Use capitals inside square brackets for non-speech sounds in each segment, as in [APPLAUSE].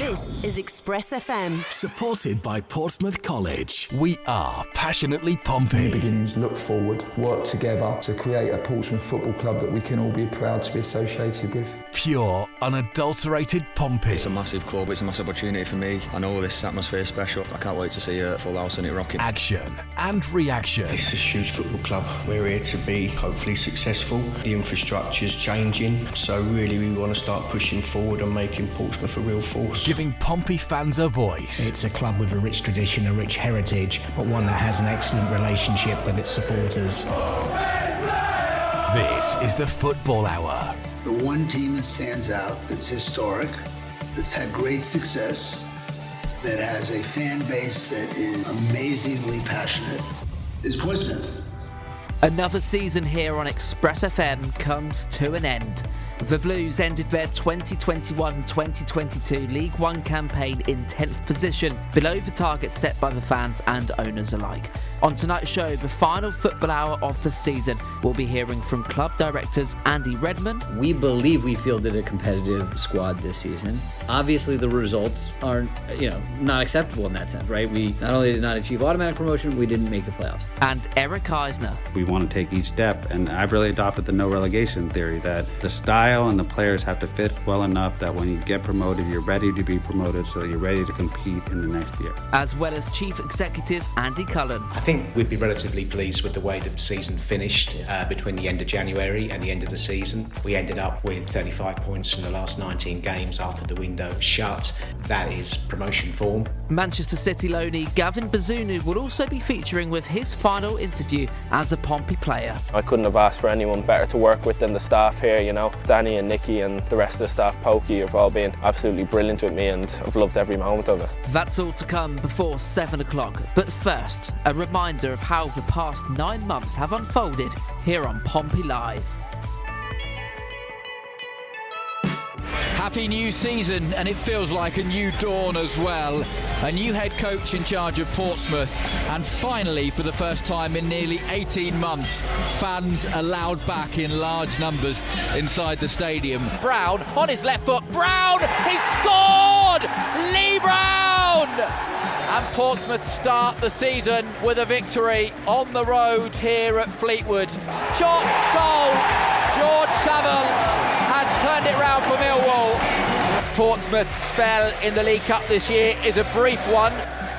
This is Express FM. Supported by Portsmouth College. We are passionately Pompey. beginnings, look forward, work together to create a Portsmouth football club that we can all be proud to be associated with. Pure, unadulterated Pompey. It's a massive club, it's a massive opportunity for me. I know this atmosphere is special. I can't wait to see a full house and it rocking. Action and reaction. It's a huge football club. We're here to be hopefully successful. The infrastructure's changing, so really we want to start pushing forward and making Portsmouth a real force. Giving Pompey fans a voice. It's a club with a rich tradition, a rich heritage, but one that has an excellent relationship with its supporters. This is the Football Hour. The one team that stands out, that's historic, that's had great success, that has a fan base that is amazingly passionate, is Portsmouth. Another season here on Express FM comes to an end. The Blues ended their 2021-2022 League One campaign in 10th position, below the target set by the fans and owners alike. On tonight's show, the final football hour of the season, we'll be hearing from club directors Andy Redman. We believe we fielded a competitive squad this season. Obviously, the results are, you know, not acceptable in that sense, right? We not only did not achieve automatic promotion, we didn't make the playoffs. And Eric Eisner. We want to take each step, and I've really adopted the no relegation theory that the style and the players have to fit well enough that when you get promoted, you're ready to be promoted, so you're ready to compete in the next year. As well as Chief Executive Andy Cullen. I think we'd be relatively pleased with the way the season finished uh, between the end of January and the end of the season. We ended up with 35 points from the last 19 games after the window shut. That is promotion form. Manchester City loanee Gavin Bazunu will also be featuring with his final interview as a Player. I couldn't have asked for anyone better to work with than the staff here, you know. Danny and Nicky and the rest of the staff, Pokey, have all been absolutely brilliant with me and I've loved every moment of it. That's all to come before 7 o'clock. But first, a reminder of how the past nine months have unfolded here on Pompey Live. Happy new season, and it feels like a new dawn as well. A new head coach in charge of Portsmouth, and finally, for the first time in nearly 18 months, fans allowed back in large numbers inside the stadium. Brown on his left foot. Brown! He scored! Lee Brown! And Portsmouth start the season with a victory on the road here at Fleetwood. Shot, goal! George Saville turned it round for Millwall. Portsmouth's spell in the League Cup this year is a brief one.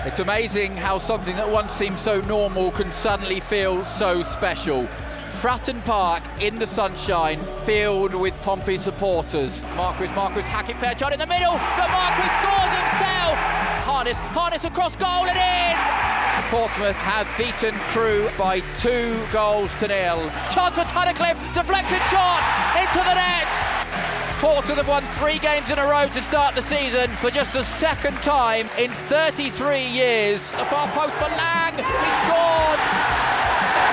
It's amazing how something that once seemed so normal can suddenly feel so special. Fratton Park in the sunshine, filled with Pompey supporters. Marquis, Marquis, Hackett, Fairchild in the middle, but Marquis scores himself! Harness, Harness across goal and in! Portsmouth have beaten Crewe by two goals to nil. Chance for Tunnicliffe, deflected shot into the net! Portsmouth have won three games in a row to start the season for just the second time in 33 years. The far post for Lang, he scored!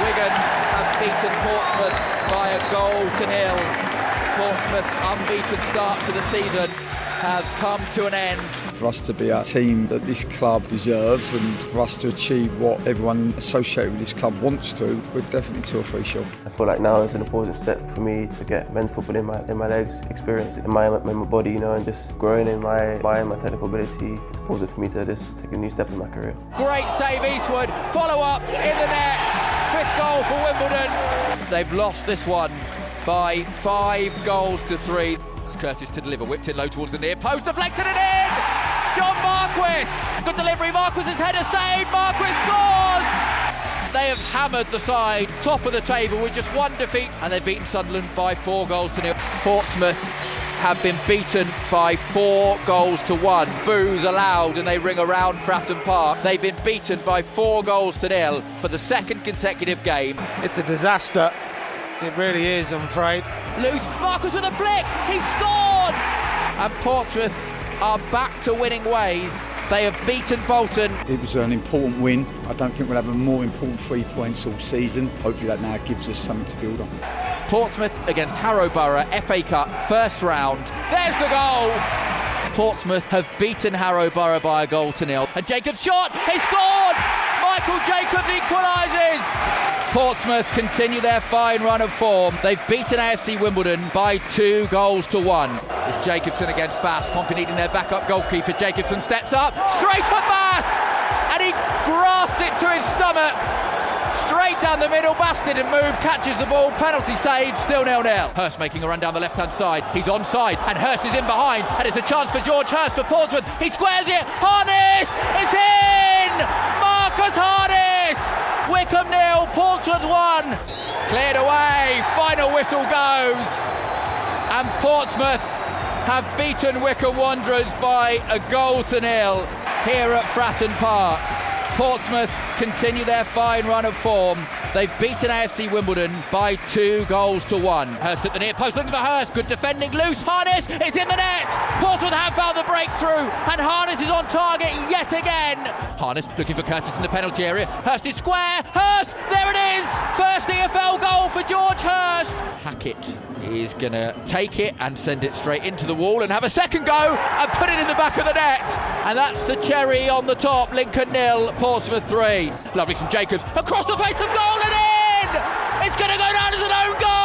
Wigan beaten Portsmouth by a goal to nil. Portsmouth's unbeaten start to the season has come to an end. For us to be a team that this club deserves and for us to achieve what everyone associated with this club wants to, we're definitely two or three short. I feel like now is an important step for me to get men's football in my in my legs, experience it in my in my body, you know, and just growing in my mind, my technical ability. It's important for me to just take a new step in my career. Great save Eastwood, follow up in the net, fifth goal for Wimbledon. They've lost this one by five goals to three. Curtis to deliver, whipped in low towards the near post, deflected it in! John Marquis! Good delivery, Marquis' header saved, Marquis scores! They have hammered the side, top of the table with just one defeat, and they've beaten Sunderland by four goals to nil. Portsmouth have been beaten by four goals to one. Boos allowed and they ring around Fratton Park. They've been beaten by four goals to nil for the second consecutive game. It's a disaster. It really is, I'm afraid. Loose, Marcus with a flick, he scored! And Portsmouth are back to winning ways. They have beaten Bolton. It was an important win. I don't think we'll have a more important three points all season. Hopefully that now gives us something to build on. Portsmouth against Harrow Borough, FA Cup, first round. There's the goal! Portsmouth have beaten Harrow Borough by a goal to nil. And Jacob shot, he scored! Michael Jacobs equalises. Portsmouth continue their fine run of form. They've beaten AFC Wimbledon by two goals to one. It's Jacobson against Bass. Pompey needing their backup goalkeeper. Jacobson steps up, straight at Bass, and he grasps it to his stomach. Straight down the middle, Bass didn't move, catches the ball, penalty saved, still nil-nil. Hirst making a run down the left-hand side. He's onside, and Hirst is in behind, and it's a chance for George Hirst for Portsmouth. He squares it. Harness! It's in! Harness! Wycombe nil, Portsmouth one. Cleared away, final whistle goes. And Portsmouth have beaten Wycombe Wanderers by a goal to nil here at Fratton Park. Portsmouth continue their fine run of form. They've beaten AFC Wimbledon by two goals to one. Hirst at the near post, looking for Hirst. Good defending, loose. Harness, it's in the net. Portsmouth have found the breakthrough, and Harness is on target yet again. Harness looking for Curtis in the penalty area. Hirst is square. Hirst, there it is. First EFL goal for George Hirst. Hackett is going to take it and send it straight into the wall and have a second go and put it in the back of the net. And that's the cherry on the top. Lincoln nil, Portsmouth three. Lovely from Jacobs across the face of goal and in. It's going to go down as an own goal,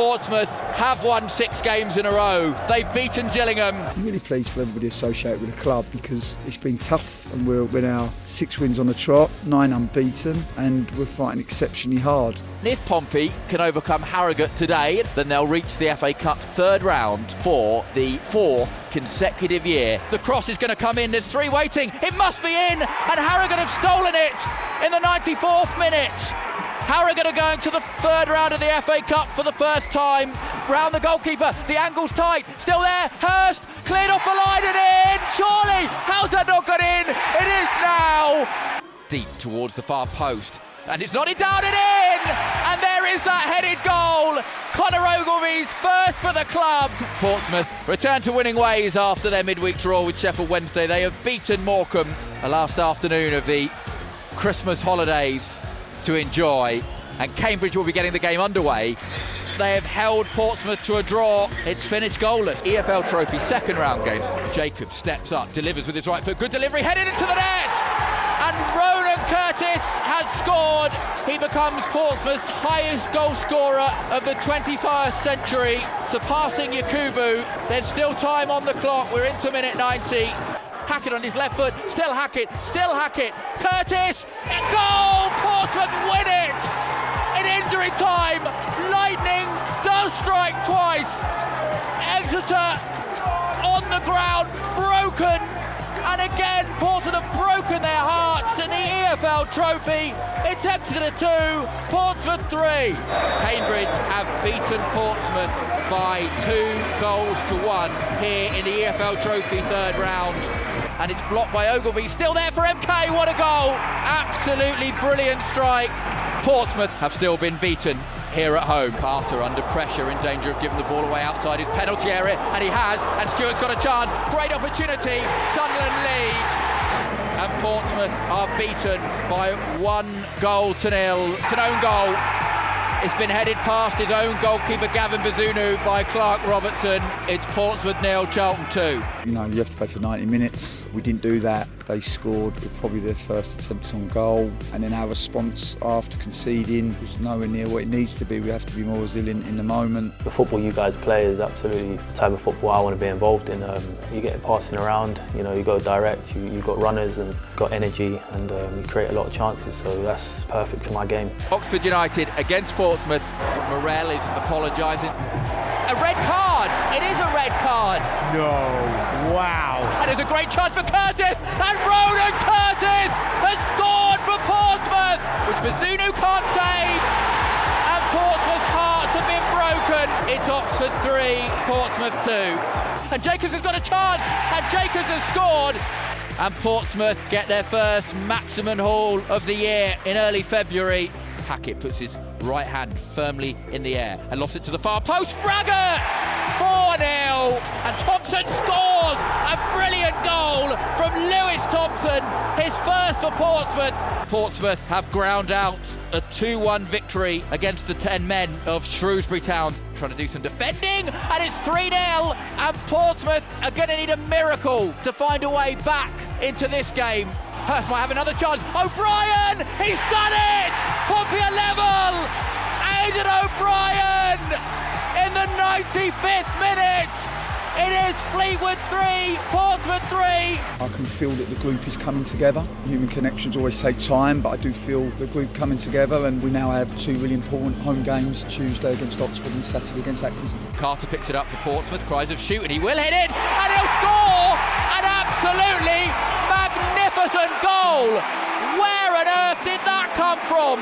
Portsmouth have won six games in a row. They've beaten Gillingham. I'm really pleased for everybody associated with the club because it's been tough and we're, we're now six wins on the trot, nine unbeaten, and we're fighting exceptionally hard. And if Pompey can overcome Harrogate today, then they'll reach the FA Cup third round for the fourth consecutive year. The cross is going to come in. There's three waiting. It must be in, and Harrogate have stolen it in the 94th minute. Harrogate are going to the third round of the FA Cup for the first time. Round the goalkeeper, the angle's tight, still there. Hirst cleared off the line and in. Surely, how's that not got in? It is now. Deep towards the far post, and it's nodded down and in. And there is that headed goal. Connor Ogilvie's first for the club. Portsmouth return to winning ways after their midweek draw with Sheffield Wednesday. They have beaten Morecambe the last afternoon of the Christmas holidays to enjoy, and Cambridge will be getting the game underway. They have held Portsmouth to a draw. It's finished goalless. EFL Trophy second round games. Jacob steps up, delivers with his right foot. Good delivery, headed into the net. And Ronan Curtis has scored. He becomes Portsmouth's highest goal scorer of the 21st century, surpassing Yakubu. There's still time on the clock. We're into minute 90. Hackett on his left foot, still Hackett, still Hackett. Curtis, goal! Portsmouth win it! In injury time, Lightning does strike twice. Exeter on the ground, broken. And again, Portsmouth have broken their hearts in the EFL trophy. It's Exeter 2, Portsmouth 3. Cambridge have beaten Portsmouth by two goals to one here in the EFL trophy third round and it's blocked by Ogilvie. Still there for MK. What a goal! Absolutely brilliant strike. Portsmouth have still been beaten here at home. Carter under pressure, in danger of giving the ball away outside his penalty area, and he has. And Stewart's got a chance. Great opportunity. Sunderland lead. And Portsmouth are beaten by one goal to nil. It's an own goal. It's been headed past his own goalkeeper Gavin Bazunu by Clark Robertson. It's Portsmouth nil, Charlton 2. You know, you have to play for 90 minutes. We didn't do that. They scored with probably their first attempt on goal. And then our response after conceding was nowhere near what it needs to be. We have to be more resilient in the moment. The football you guys play is absolutely the type of football I want to be involved in. Um, you get passing around, you know, you go direct, you, you've got runners and got energy and um, you create a lot of chances. So that's perfect for my game. Oxford United against Portsmouth. Morrell is apologising. A red card! It is a red card! No, wow. And it's a great chance for Curtis! And Ronan Curtis has scored for Portsmouth! Which Bazunu can't save! And Portsmouth's hearts have been broken! It's Oxford 3, Portsmouth 2. And Jacobs has got a chance! And Jacobs has scored! And Portsmouth get their first maximum haul of the year in early February. Hackett puts his right hand firmly in the air and lost it to the far post. Braggart! 4 0. And Thompson scores a brilliant goal from Louis Thompson, his first for Portsmouth. Portsmouth have ground out a 2 1 victory against the 10 men of Shrewsbury Town. Trying to do some defending, and it's 3 0. And Portsmouth are going to need a miracle to find a way back into this game. Hirst might have another chance. O'Brien! He's done it! Pompey level! Aiden O'Brien in the 95th minute! It is Fleetwood 3, Portsmouth 3. I can feel that the group is coming together. Human connections always take time, but I do feel the group coming together, and we now have two really important home games Tuesday against Oxford and Saturday against Accrington. Carter picks it up for Portsmouth, cries of shoot, and he will hit it, and he'll score! An absolutely magnificent goal! Where on earth did that come from?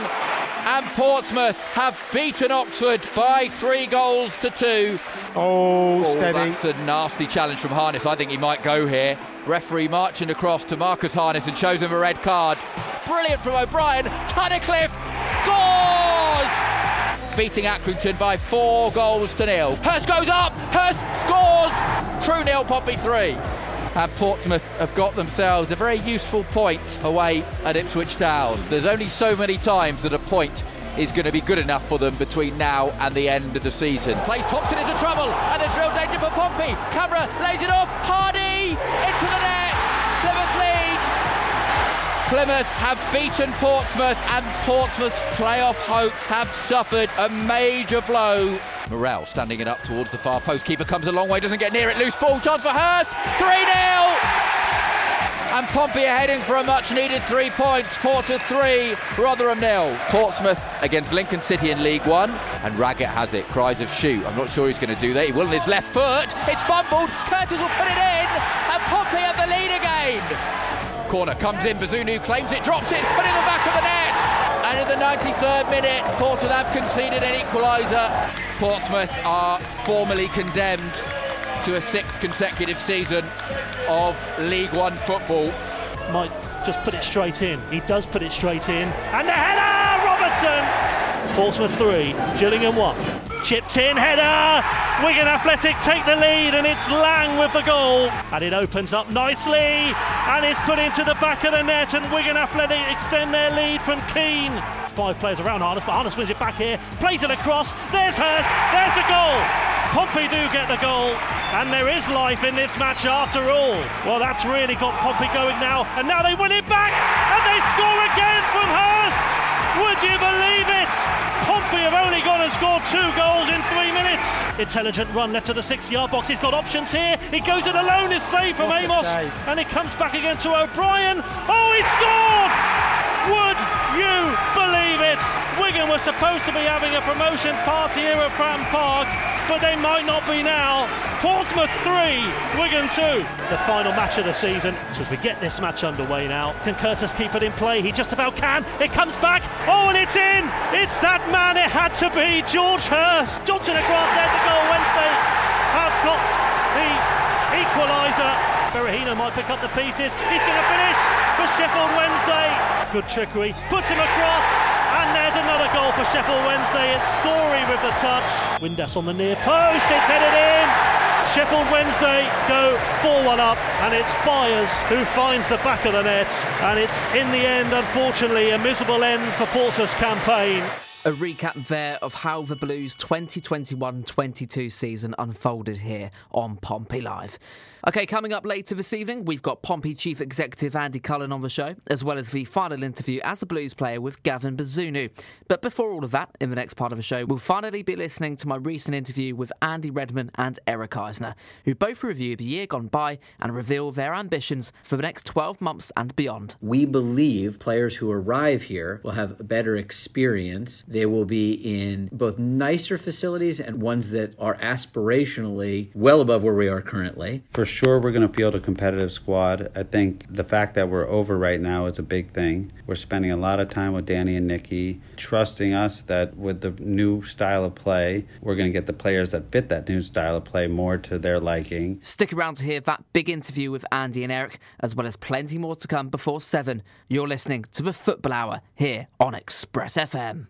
And Portsmouth have beaten Oxford by three goals to two. Oh, oh, steady. That's a nasty challenge from Harness. I think he might go here. Referee marching across to Marcus Harness and shows him a red card. Brilliant from O'Brien. Tunnicliffe scores! Beating Accrington by four goals to nil. Hirst goes up. Hirst scores. Crewe nil, Pompey three. And Portsmouth have got themselves a very useful point away at Ipswich Town. There's only so many times that a point is going to be good enough for them between now and the end of the season. Plays Thompson into trouble, and there's real danger for Pompey. Camara lays it off. Hardie into the net. Plymouth lead. Plymouth have beaten Portsmouth, and Portsmouth's playoff hopes have suffered a major blow. Morrell standing it up towards the far post. Keeper comes a long way, doesn't get near it. Loose ball, chance for Hirst. 3 0 and Pompey are heading for a much needed three points. 4 to three, Rotherham nil. Portsmouth against Lincoln City in League One, and Raggett has it. Cries of shoot. I'm not sure he's going to do that. He will on his left foot. It's fumbled. Curtis will put it in, and Pompey have the lead again. Corner comes in. Bazunu claims it, drops it, put it in the back of the net. And in the 93rd minute, Portsmouth have conceded an equaliser. Portsmouth are formally condemned to a sixth consecutive season of League One football. Might just put it straight in. He does put it straight in. And the header! Robertson! Portsmouth 3, Gillingham 1. Chipped in header! Wigan Athletic take the lead and it's Lang with the goal. And it opens up nicely and it's put into the back of the net and Wigan Athletic extend their lead from Keane. Five players around Harness, but Harness wins it back here, plays it across. There's Hirst, there's the goal. Pompey do get the goal, and there is life in this match after all. Well, that's really got Pompey going now, and now they win it back, and they score again from Hirst. Would you believe it? Pompey have only gone and scored two goals in three minutes. Intelligent run left to the six-yard box. He's got options here. He goes it alone. Is saved from What Amos, save. and it comes back again to O'Brien. Oh, he scored! Would you believe it? Wigan was supposed to be having a promotion party here at Fratton Park, but they might not be now. Portsmouth 3, Wigan 2. The final match of the season. So as we get this match underway now, can Curtis keep it in play? He just about can. It comes back. Oh, and it's in. It's that man it had to be, George Hirst. Johnson across, there's the goal. Wednesday have got the equaliser. Berahino might pick up the pieces. He's going to finish for Sheffield Wednesday. Good trickery. Puts him across. Goal for Sheffield Wednesday. It's Storey with the touch. Windass on the near post. It's headed in. Sheffield Wednesday go 4-1 up and it's Byers who finds the back of the net and it's in the end unfortunately a miserable end for Portsmouth's campaign. A recap there of how the Blues 2021 22 season unfolded here on Pompey Live. Okay, coming up later this evening, we've got Pompey Chief Executive Andy Cullen on the show, as well as the final interview as a Blues player with Gavin Bazunu. But before all of that, in the next part of the show, we'll finally be listening to my recent interview with Andy Redman and Eric Eisner, who both review the year gone by and reveal their ambitions for the next 12 months and beyond. We believe players who arrive here will have a better experience. They will be in both nicer facilities and ones that are aspirationally well above where we are currently. For sure, we're going to field a competitive squad. I think the fact that we're over right now is a big thing. We're spending a lot of time with Danny and Nicky, trusting us that with the new style of play, we're going to get the players that fit that new style of play more to their liking. Stick around to hear that big interview with Andy and Eric, as well as plenty more to come before 7. You're listening to the Football Hour here on Express FM.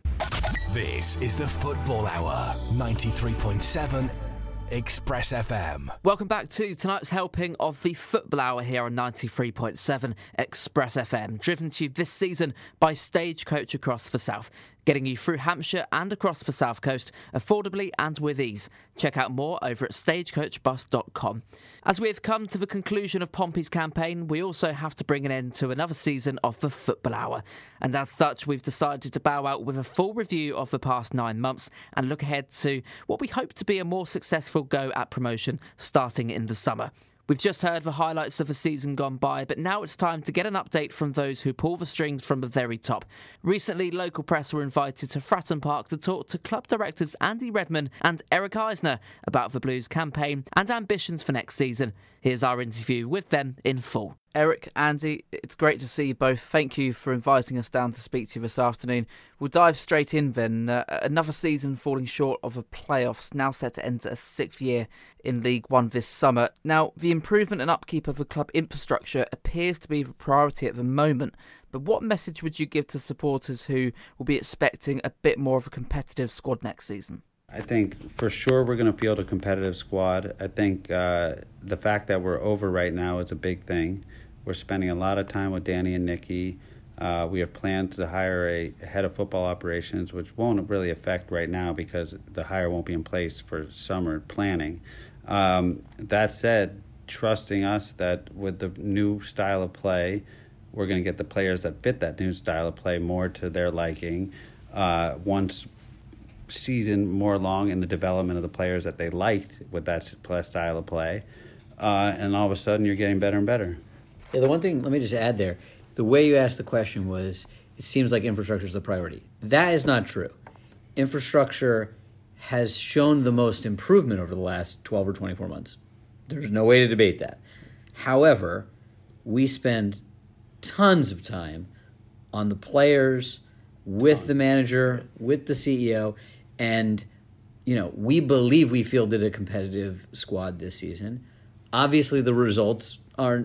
This is the Football Hour, 93.7 Express FM. Welcome back to tonight's helping of the Football Hour here on 93.7 Express FM, driven to you this season by Stagecoach across the South. Getting you through Hampshire and across the South Coast affordably and with ease. Check out more over at stagecoachbus.com. As we have come to the conclusion of Pompey's campaign, we also have to bring an end to another season of the Football Hour. And as such, we've decided to bow out with a full review of the past nine months and look ahead to what we hope to be a more successful go at promotion starting in the summer. We've just heard the highlights of the season gone by, but now it's time to get an update from those who pull the strings from the very top. Recently, local press were invited to Fratton Park to talk to club directors Andy Redman and Eric Eisner about the Blues campaign and ambitions for next season. Here's our interview with them in full. Eric, Andy, it's great to see you both. Thank you for inviting us down to speak to you this afternoon. We'll dive straight in then. Uh, another season falling short of the playoffs, now set to enter a sixth year in League One this summer. Now, the improvement and upkeep of the club infrastructure appears to be the priority at the moment. But what message would you give to supporters who will be expecting a bit more of a competitive squad next season? I think for sure we're going to field a competitive squad. I think uh, the fact that we're over right now is a big thing. We're spending a lot of time with Danny and Nicky. Uh, we have plans to hire a head of football operations, which won't really affect right now because the hire won't be in place for summer planning. Um, that said, trusting us that with the new style of play, we're going to get the players that fit that new style of play more to their liking. Uh, once season more along in the development of the players that they liked with that style of play, uh, and all of a sudden you're getting better and better. Yeah, the one thing, let me just add there the way you asked the question was it seems like infrastructure is the priority. That is not true. Infrastructure has shown the most improvement over the last 12 or 24 months. There's no way to debate that. However, we spend tons of time on the players, with the manager, with the CEO, and you know, we believe we fielded a competitive squad this season. Obviously, the results are,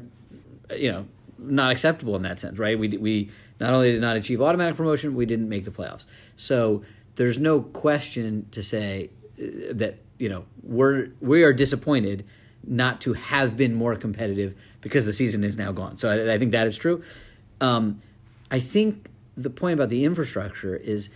you know, not acceptable in that sense, right? We we not only did not achieve automatic promotion, we didn't make the playoffs. So there's no question to say uh, that you know we're we are disappointed not to have been more competitive because the season is now gone. So I, I think that is true. Um, I think the point about the infrastructure is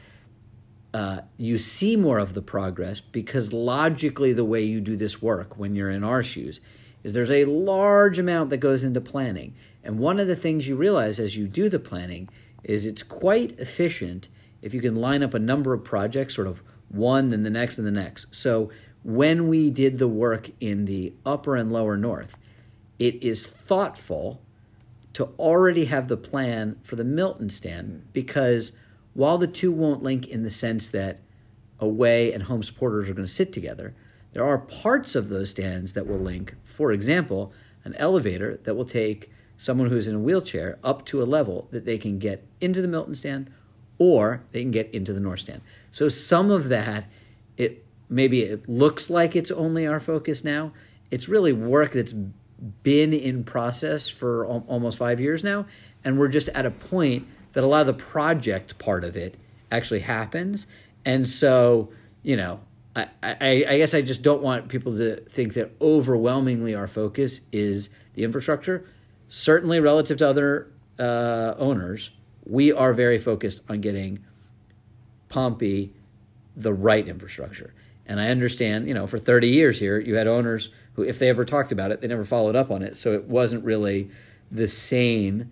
uh, you see more of the progress because logically the way you do this work when you're in our shoes is there's a large amount that goes into planning. And one of the things you realize as you do the planning is it's quite efficient if you can line up a number of projects sort of one then the next and the next. So when we did the work in the upper and lower north it is thoughtful to already have the plan for the milton stand because while the two won't link in the sense that away and home supporters are going to sit together, there are parts of those stands that will link. For example, an elevator that will take someone who's in a wheelchair up to a level that they can get into the Milton stand or they can get into the North stand. So some of that, it maybe it looks like it's only our focus now. It's really work that's been in process for almost five years now, and we're just at a point that a lot of the project part of it actually happens. And so, you know, I, I, I, guess I just don't want people to think that overwhelmingly our focus is the infrastructure. Certainly, relative to other uh, owners, we are very focused on getting Pompey the right infrastructure. And I understand, you know, for 30 years here, you had owners who, if they ever talked about it, they never followed up on it. So it wasn't really the same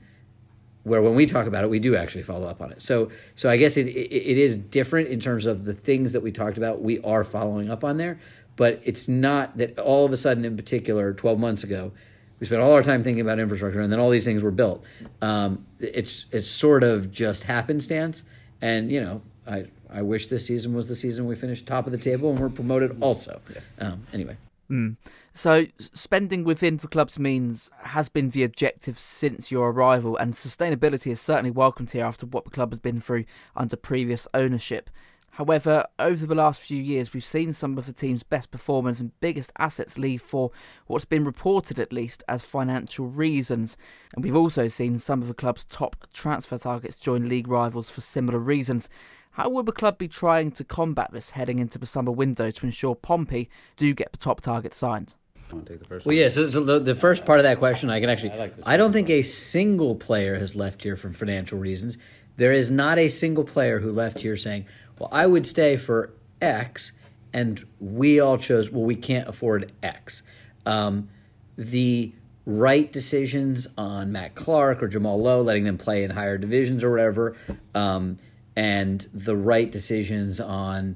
where when we talk about it, we do actually follow up on it. So, so I guess it, it, it is different in terms of the things that we talked about. We are following up on there, but it's not that all of a sudden, in particular, 12 months ago, we spent all our time thinking about infrastructure, and then all these things were built. Um, it's it's sort of just happenstance, and you know, I I wish this season was the season we finished top of the table and we're promoted also. Yeah. Um, anyway. Mm. So, spending within the club's means has been the objective since your arrival, and sustainability is certainly welcomed here after what the club has been through under previous ownership. However, over the last few years, we've seen some of the team's best performers and biggest assets leave for what's been reported, at least, as financial reasons. And we've also seen some of the club's top transfer targets join league rivals for similar reasons. How will the club be trying to combat this heading into the summer window to ensure Pompey do get the top target signed? Well, yeah. So, so the, the, first part of that question, I can actually. I, like I don't think a single player has left here for financial reasons. There is not a single player who left here saying, "Well, I would stay for X," and we all chose, "Well, we can't afford X." Um, the right decisions on Matt Clarke or Jamal Lowe, letting them play in higher divisions or whatever, um, and the right decisions on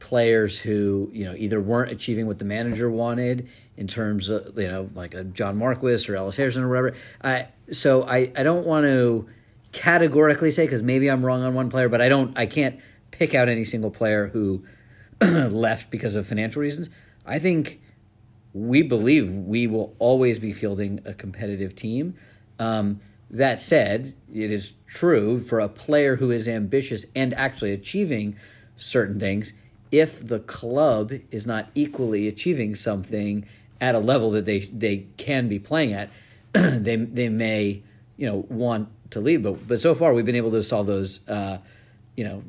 players who you know either weren't achieving what the manager wanted in terms of you know like a John Marquis or Ellis Harrison or whatever. I, so I, I don't want to categorically say because maybe I'm wrong on one player, but I don't I can't pick out any single player who [CLEARS THROAT] left because of financial reasons. I think we believe we will always be fielding a competitive team. Um, that said, it is true for a player who is ambitious and actually achieving certain things. If the club is not equally achieving something at a level that they they can be playing at, [CLEARS THROAT] they they may you know want to leave. But but so far we've been able to solve those uh, you know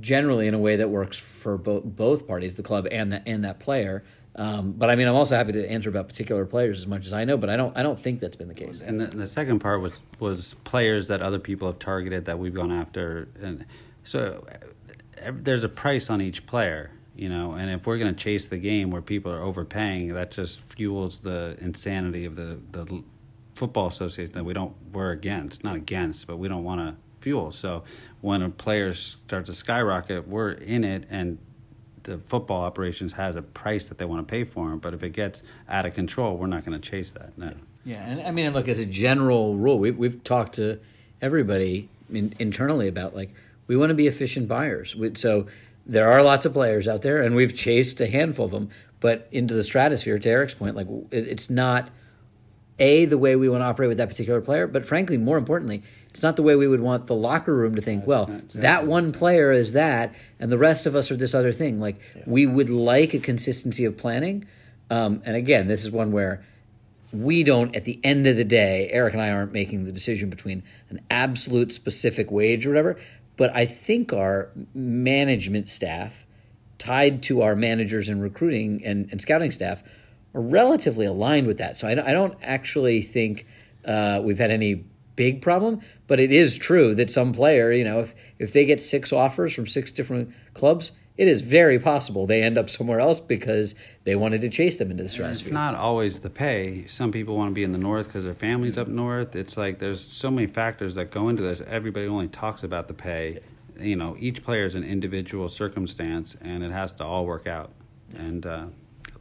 generally in a way that works for both both parties, the club and that and that player. Um, but I mean, I'm also happy to answer about particular players as much as I know. But I don't I don't think that's been the case. And the, the second part was was players that other people have targeted that we've gone after, and so there's a price on each player you know and if we're going to chase the game where people are overpaying that just fuels the insanity of the the football association that we don't we're against not against but we don't want to fuel. So when a player starts to skyrocket we're in it and the football operations has a price that they want to pay for him but if it gets out of control we're not going to chase that no. Yeah and i mean look as a general rule we, we've talked to everybody in, internally about like we want to be efficient buyers so there are lots of players out there, and we've chased a handful of them. But into the stratosphere, to Eric's point, like it's not a the way we want to operate with that particular player, but frankly, more importantly, it's not the way we would want the locker room to think. Well, exactly. that one player is that, and the rest of us are this other thing. Like yeah. we would like a consistency of planning. Um, and again, this is one where we don't. At the end of the day, Eric and I aren't making the decision between an absolute specific wage or whatever. But I think our management staff, tied to our managers and recruiting and, and scouting staff, are relatively aligned with that. So I, I don't actually think uh, we've had any big problem, but it is true that some player, you know, if, if they get six offers from six different clubs, it is very possible they end up somewhere else because they wanted to chase them into the stratosphere. It's not always the pay. Some people want to be in the north because their family's up north. It's like there's so many factors that go into this. Everybody only talks about the pay. You know, each player is an individual circumstance, and it has to all work out. And uh,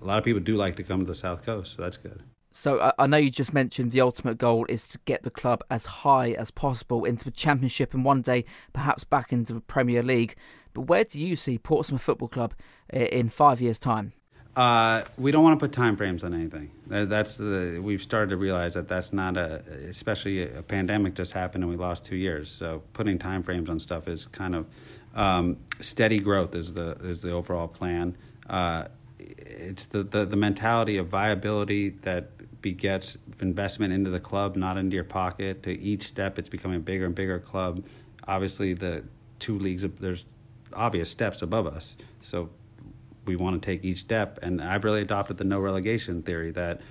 a lot of people do like to come to the South Coast, so that's good. So I know you just mentioned the ultimate goal is to get the club as high as possible into the Championship and one day perhaps back into the Premier League. But where do you see Portsmouth Football Club in five years' time? Uh, we don't want to put time frames on anything. That's the, we've started to realize that that's not a, especially a pandemic just happened and we lost two years. So putting time frames on stuff is kind of um, steady growth is the is the overall plan. Uh, it's the, the, the mentality of viability that begets investment into the club, not into your pocket. To each step, it's becoming a bigger and bigger club. Obviously, the two leagues there's obvious steps above us, so we want to take each step. And I've really adopted the no relegation theory that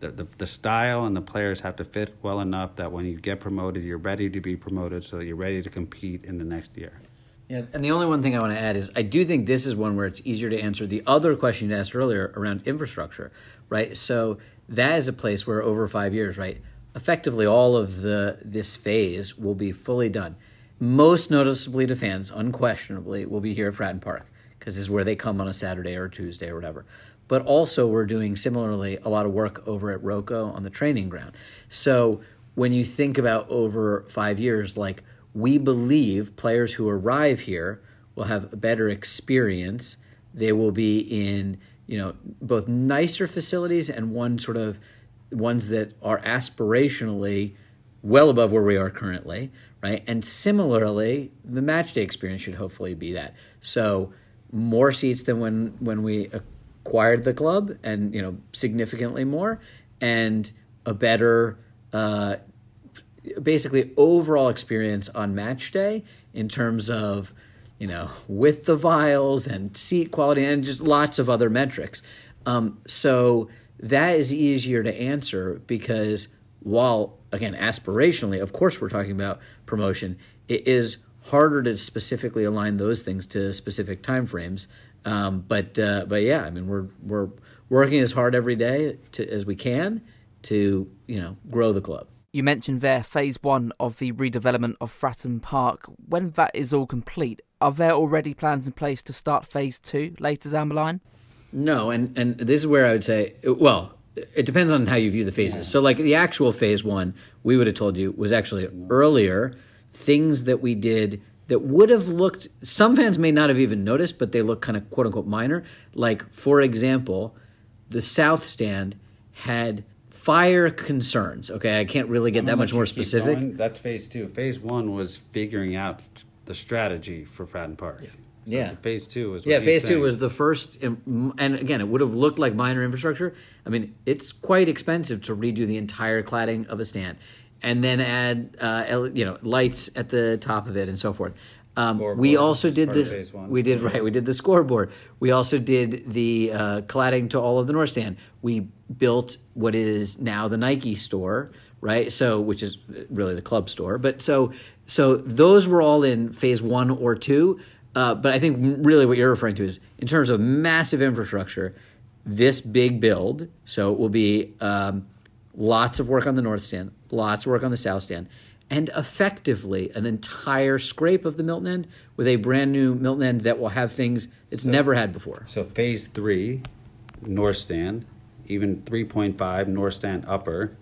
the, the, the style and the players have to fit well enough that when you get promoted, you're ready to be promoted, so that you're ready to compete in the next year. Yeah, and the only one thing I want to add is I do think this is one where it's easier to answer the other question you asked earlier around infrastructure, right? So that is a place where over five years, right, effectively all of the this phase will be fully done. Most noticeably to fans, unquestionably, will be here at Fratton Park because this is where they come on a Saturday or Tuesday or whatever. But also, we're doing similarly a lot of work over at Roko on the training ground. So when you think about over five years, like we believe players who arrive here will have a better experience. They will be in you know both nicer facilities and one sort of ones that are aspirationally well above where we are currently, right? And similarly, the match day experience should hopefully be that. So more seats than when when we acquired the club, and you know significantly more, and a better. Uh, basically overall experience on match day in terms of you know with the vials and seat quality and just lots of other metrics um, so that is easier to answer because while again aspirationally of course we're talking about promotion it is harder to specifically align those things to specific timeframes. Um, but uh, but yeah, I mean we're we're working as hard every day to, as we can to you know grow the club. You mentioned there phase one of the redevelopment of Fratton Park. When that is all complete, are there already plans in place to start phase two later down the line? No, and and this is where I would say, well, it depends on how you view the phases. Yeah. So, like the actual phase one, we would have told you was actually earlier things that we did that would have looked. Some fans may not have even noticed, but they look kind of quote unquote minor. Like, for example, the South Stand had fire concerns. Okay, I can't really get that much more specific. Going, that's phase two. Phase one was figuring out the strategy for Fratton Park. Yeah. So yeah. Phase two was yeah. Phase saying. two was the first, and again, it would have looked like minor infrastructure. I mean, it's quite expensive to redo the entire cladding of a stand, and then add uh, you know lights at the top of it and so forth. Um, we also did this. We did right. We did the scoreboard. We also did the uh, cladding to all of the north stand. We built what is now the Nike store, right? So, which is really the club store. But so, so those were all in phase one or two. Uh, but I think really what you're referring to is in terms of massive infrastructure, this big build. So it will be um, lots of work on the north stand, lots of work on the south stand, and effectively an entire scrape of the Milton end with a brand new Milton end that will have things it's so, never had before. So phase three, north stand, even 3.5 north stand upper,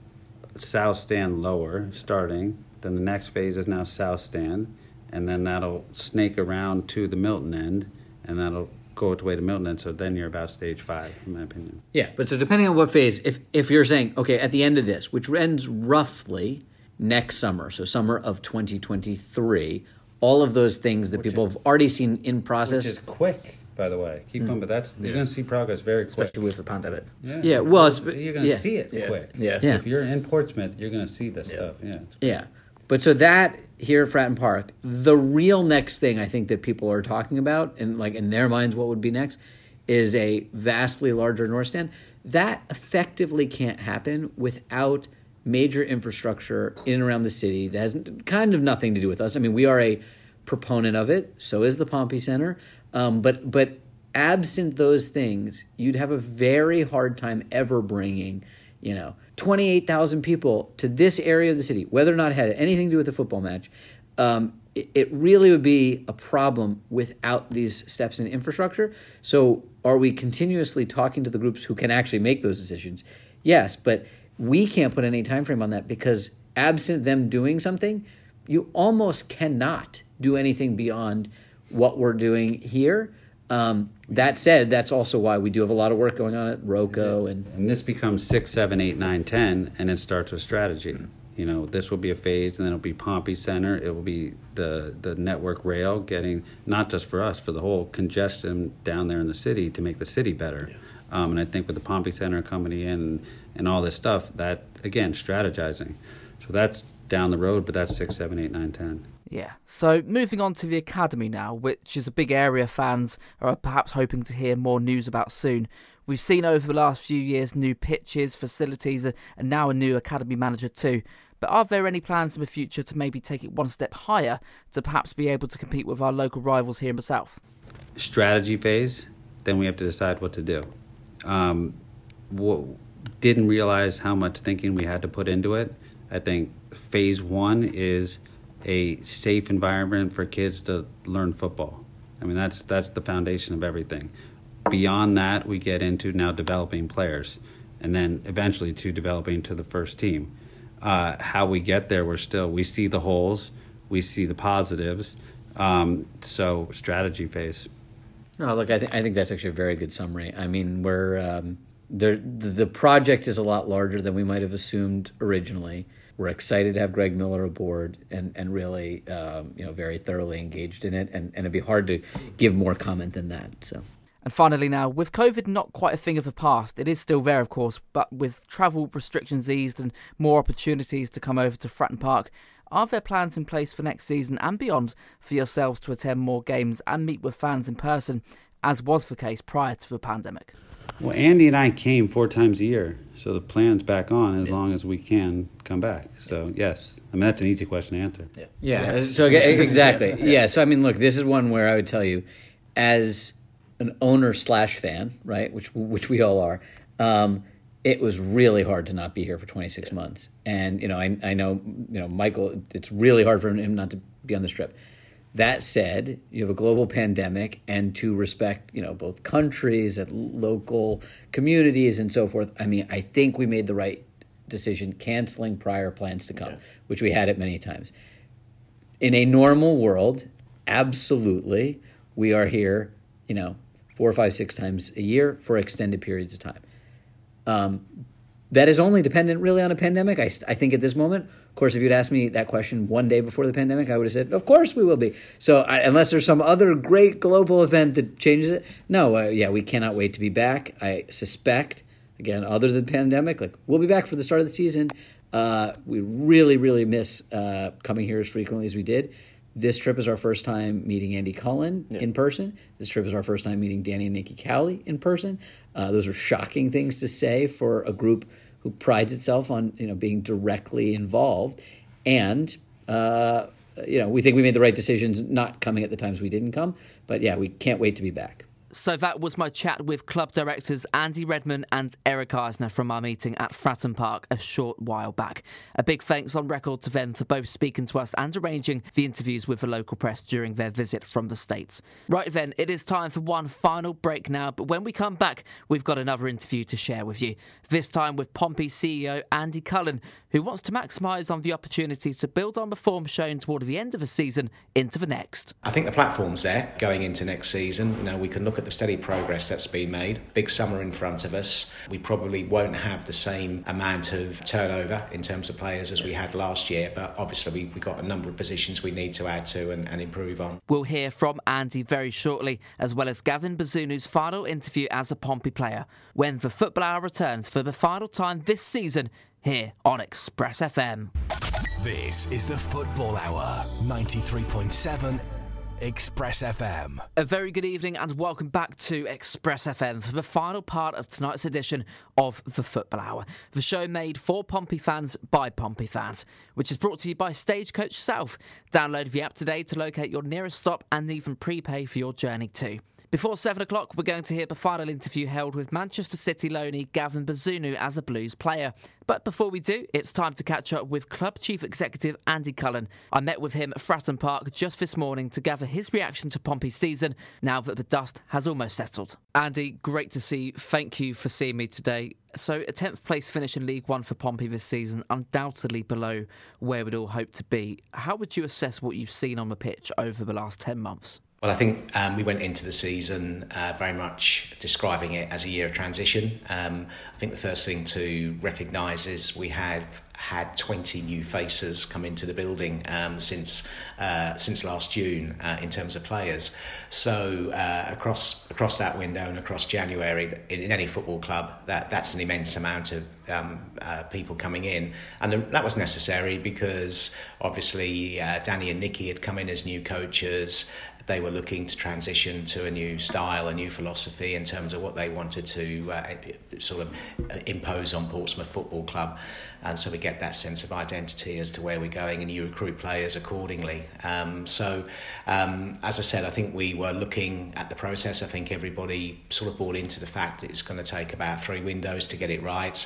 south stand lower starting. Then the next phase is now south stand, and then that'll snake around to the Milton end, and that'll go its way to Milton end. So then you're about stage five, in my opinion. Yeah, but so depending on what phase, if if you're saying okay at the end of this, which ends roughly next summer, so summer of 2023, all of those things that which people is, have already seen in process, which is quick by the way. Keep mm. going, but that's you're going to see progress very quick, especially with the pandemic. Yeah, yeah. Well, you're going to yeah. see it yeah. quick. Yeah. yeah. If you're in Portsmouth, you're going to see this stuff. Yeah. Yeah. But so that here at Fratton Park, the real next thing I think that people are talking about, and like in their minds, what would be next, is a vastly larger North Stand. That effectively can't happen without major infrastructure in and around the city that has kind of nothing to do with us. I mean, we are a proponent of it. So is the Pompey Center. Um, but but absent those things, you'd have a very hard time ever bringing, you know, 28,000 people to this area of the city, whether or not it had anything to do with the football match. Um, it, it really would be a problem without these steps in infrastructure. So, are we continuously talking to the groups who can actually make those decisions? Yes, but we can't put any time frame on that because absent them doing something, you almost cannot do anything beyond what we're doing here. Um, that said, that's also why we do have a lot of work going on at ROKO and and this becomes six, seven, eight, nine, ten, and it starts with strategy. You know, this will be a phase, and then it'll be Pompey Center. It will be the the network rail getting not just for us, for the whole congestion down there in the city to make the city better. Yeah. Um, and I think with the Pompey Center coming in and all this stuff, that again strategizing. So that's down the road, but that's six, seven, eight, nine, ten. Yeah. So moving on to the academy now, which is a big area fans are perhaps hoping to hear more news about soon. We've seen over the last few years new pitches, facilities, and now a new academy manager too. But are there any plans in the future to maybe take it one step higher to perhaps be able to compete with our local rivals here in the south? Strategy phase, then we have to decide what to do. Um, didn't realize how much thinking we had to put into it. I think phase one is a safe environment for kids to learn football. I mean, that's that's the foundation of everything. Beyond that, we get into now developing players, and then eventually to developing to the first team. Uh, how we get there, we're still we see the holes, we see the positives. Um, so strategy phase. No, look, I think I think that's actually a very good summary. I mean, we're um, there. The project is a lot larger than we might have assumed originally. We're excited to have Greg Miller aboard and, and really, um, you know, very thoroughly engaged in it. And, and it'd be hard to give more comment than that. So. And finally, now, with COVID not quite a thing of the past, it is still there, of course, but with travel restrictions eased and more opportunities to come over to Fratton Park, are there plans in place for next season and beyond for yourselves to attend more games and meet with fans in person, as was the case prior to the pandemic? Well, Andy and I came four times a year, so the plan's back on as long as we can come back. So yes, I mean that's an easy question to answer. Yeah. Yeah. So [LAUGHS] exactly. Yeah. So I mean, look, this is one where I would tell you, as an owner slash fan, right, which which we all are. Um, it was really hard to not be here for 26 yeah. months, and you know, I I know you know Michael. It's really hard for him not to be on this trip. That said, you have a global pandemic, and to respect, you know, both countries and local communities and so forth. I mean, I think we made the right decision canceling prior plans to come, yeah. which we had it many times. In a normal world, absolutely, we are here, you know, four, five, six times a year for extended periods of time. Um, that is only dependent really on a pandemic. I, I think at this moment, of course, if you'd asked me that question one day before the pandemic, I would have said, "Of course we will be." So, I, unless there's some other great global event that changes it, no, uh, yeah, we cannot wait to be back. I suspect, again, other than pandemic, like we'll be back for the start of the season. Uh, we really, really miss uh, coming here as frequently as we did. This trip is our first time meeting Andy Cullen yeah. in person. This trip is our first time meeting Danny and Nicky Cowley in person. Uh, those are shocking things to say for a group who prides itself on you know being directly involved, and uh, you know we think we made the right decisions not coming at the times we didn't come. But yeah, we can't wait to be back. So that was my chat with club directors Andy Redman and Eric Eisner from our meeting at Fratton Park a short while back. A big thanks on record to them for both speaking to us and arranging the interviews with the local press during their visit from the States. Right then, it is time for one final break now, but when we come back, we've got another interview to share with you. This time with Pompey CEO Andy Cullen, who wants to maximise on the opportunity to build on the form shown toward the end of the season into the next. I think the platform's there going into next season. You know, we can look at the steady progress that's been made. Big summer in front of us. We probably won't have the same amount of turnover in terms of players as we had last year, but obviously we, have got a number of positions we need to add to and, and improve on. We'll hear from Andy very shortly, as well as Gavin Bazunu's final interview as a Pompey player, when the Football Hour returns for the final time this season here on Express FM. This is the Football Hour, 93.7 Express FM. A very good evening and welcome back to Express FM for the final part of tonight's edition of the Football Hour, the show made for Pompey fans by Pompey fans, which is brought to you by Stagecoach South. Download the app today to locate your nearest stop and even prepay for your journey too. Before 7 o'clock, we're going to hear the final interview held with Manchester City loanee Gavin Bazunu as a Blues player. But before we do, it's time to catch up with Club Chief Executive Andy Cullen. I met with him at Fratton Park just this morning to gather his reaction to Pompey's season now that the dust has almost settled. Andy, great to see you. Thank you for seeing me today. So, a 10th place finish in League One for Pompey this season, undoubtedly below where we'd all hope to be. How would you assess what you've seen on the pitch over the last 10 months? Well, I think um, we went into the season uh, very much describing it as a year of transition. Um, I think the first thing to recognise is we have had 20 new faces come into the building um, since uh, since last June uh, in terms of players. So uh, across across that window and across January, in, in, any football club, that that's an immense amount of um, uh, people coming in, and that was necessary because obviously uh, Danny and Nicky had come in as new coaches they were looking to transition to a new style, a new philosophy in terms of what they wanted to uh, sort of impose on Portsmouth Football Club. And so we get that sense of identity as to where we're going, and you recruit players accordingly. Um, so, um, as I said, I think we were looking at the process. I think everybody sort of bought into the fact that it's going to take about three windows to get it right.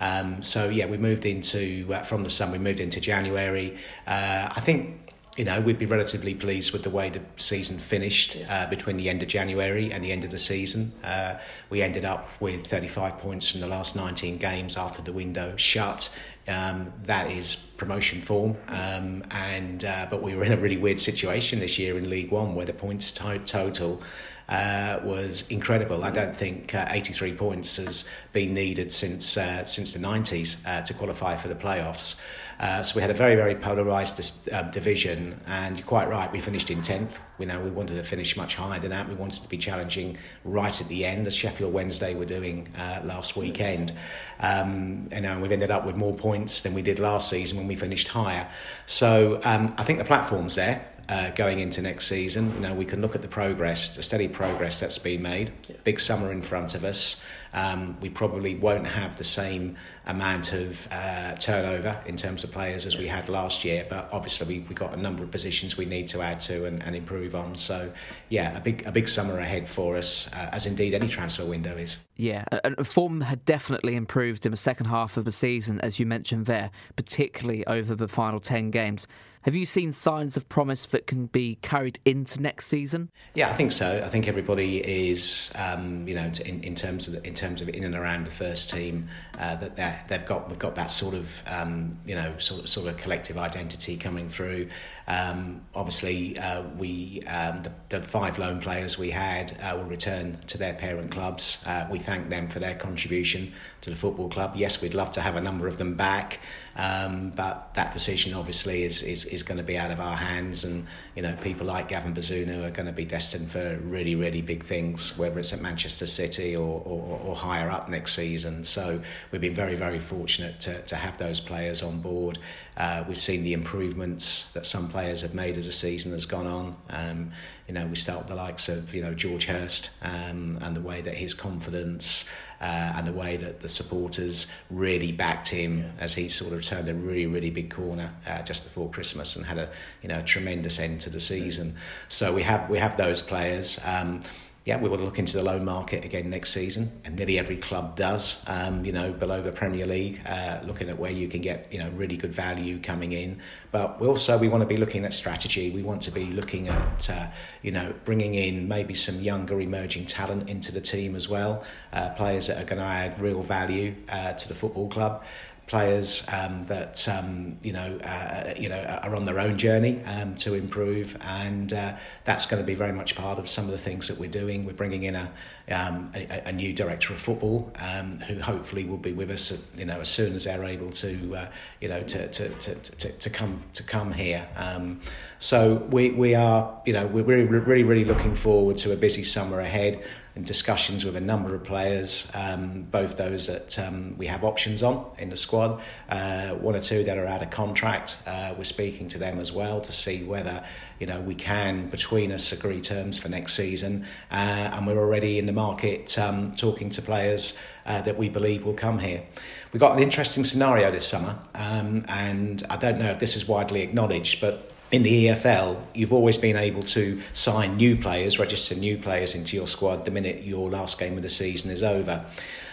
Um, so, yeah, we moved into, uh, from the sun, we moved into January. Uh, I think you know, we'd be relatively pleased with the way the season finished uh, between the end of January and the end of the season. Uh, we ended up with 35 points from the last 19 games after the window shut. Um, that is promotion form, um, and uh, but we were in a really weird situation this year in League One where the points to- total uh, was incredible. I don't think uh, 83 points has been needed since uh, since the 90s uh, to qualify for the playoffs. Uh, so we had a very, very polarised um, division, and you're quite right. We finished in tenth. We know we wanted to finish much higher than that. We wanted to be challenging right at the end, as Sheffield Wednesday were doing uh, last weekend. Um, you know, we've ended up with more points than we did last season when we finished higher. So um, I think the platform's there. uh, going into next season. You know, we can look at the progress, the steady progress that's been made. Big summer in front of us. Um, we probably won't have the same amount of uh, turnover in terms of players as we had last year, but obviously we, we got a number of positions we need to add to and, and improve on. So, yeah, a big a big summer ahead for us, uh, as indeed any transfer window is. Yeah, and form had definitely improved in the second half of the season, as you mentioned there, particularly over the final ten games. Have you seen signs of promise that can be carried into next season? Yeah, I think so. I think everybody is, um, you know, in, in terms of in terms of in and around the first team, uh, that they've got we've got that sort of um, you know sort of, sort of collective identity coming through. Um, obviously, uh, we um, the, the, five loan players we had uh, will return to their parent clubs. Uh, we thank them for their contribution to the football club. Yes, we'd love to have a number of them back, um, but that decision obviously is, is, is going to be out of our hands. And you know, people like Gavin Bazunu are going to be destined for really, really big things, whether it's at Manchester City or, or, or higher up next season. So we've been very, very fortunate to, to have those players on board. Uh, we've seen the improvements that some players have made as the season has gone on. Um, you know, we start with the likes of you know George Hirst um, and the way that his confidence uh, and the way that the supporters really backed him yeah. as he sort of turned a really really big corner uh, just before Christmas and had a you know a tremendous end to the season. So we have we have those players. Um, yeah, we will look into the loan market again next season, and nearly every club does. Um, you know, below the Premier League, uh, looking at where you can get you know really good value coming in. But we also we want to be looking at strategy. We want to be looking at uh, you know bringing in maybe some younger emerging talent into the team as well, uh, players that are going to add real value uh, to the football club players um, that um, you know uh, you know are on their own journey um, to improve, and uh, that's going to be very much part of some of the things that we're doing. We're bringing in a um, a, a, new director of football um, who hopefully will be with us you know as soon as they're able to uh, you know to, to, to, to, to come to come here. Um, so we we are you know we're really really really looking forward to a busy summer ahead in discussions with a number of players, um, both those that um, we have options on in the squad, uh, one or two that are out of contract. Uh, we're speaking to them as well to see whether you know we can between us agree terms for next season, uh, and we're already in the market um, talking to players uh, that we believe will come here. We've got an interesting scenario this summer, um, and I don't know if this is widely acknowledged, but in the EFL, you've always been able to sign new players, register new players into your squad the minute your last game of the season is over.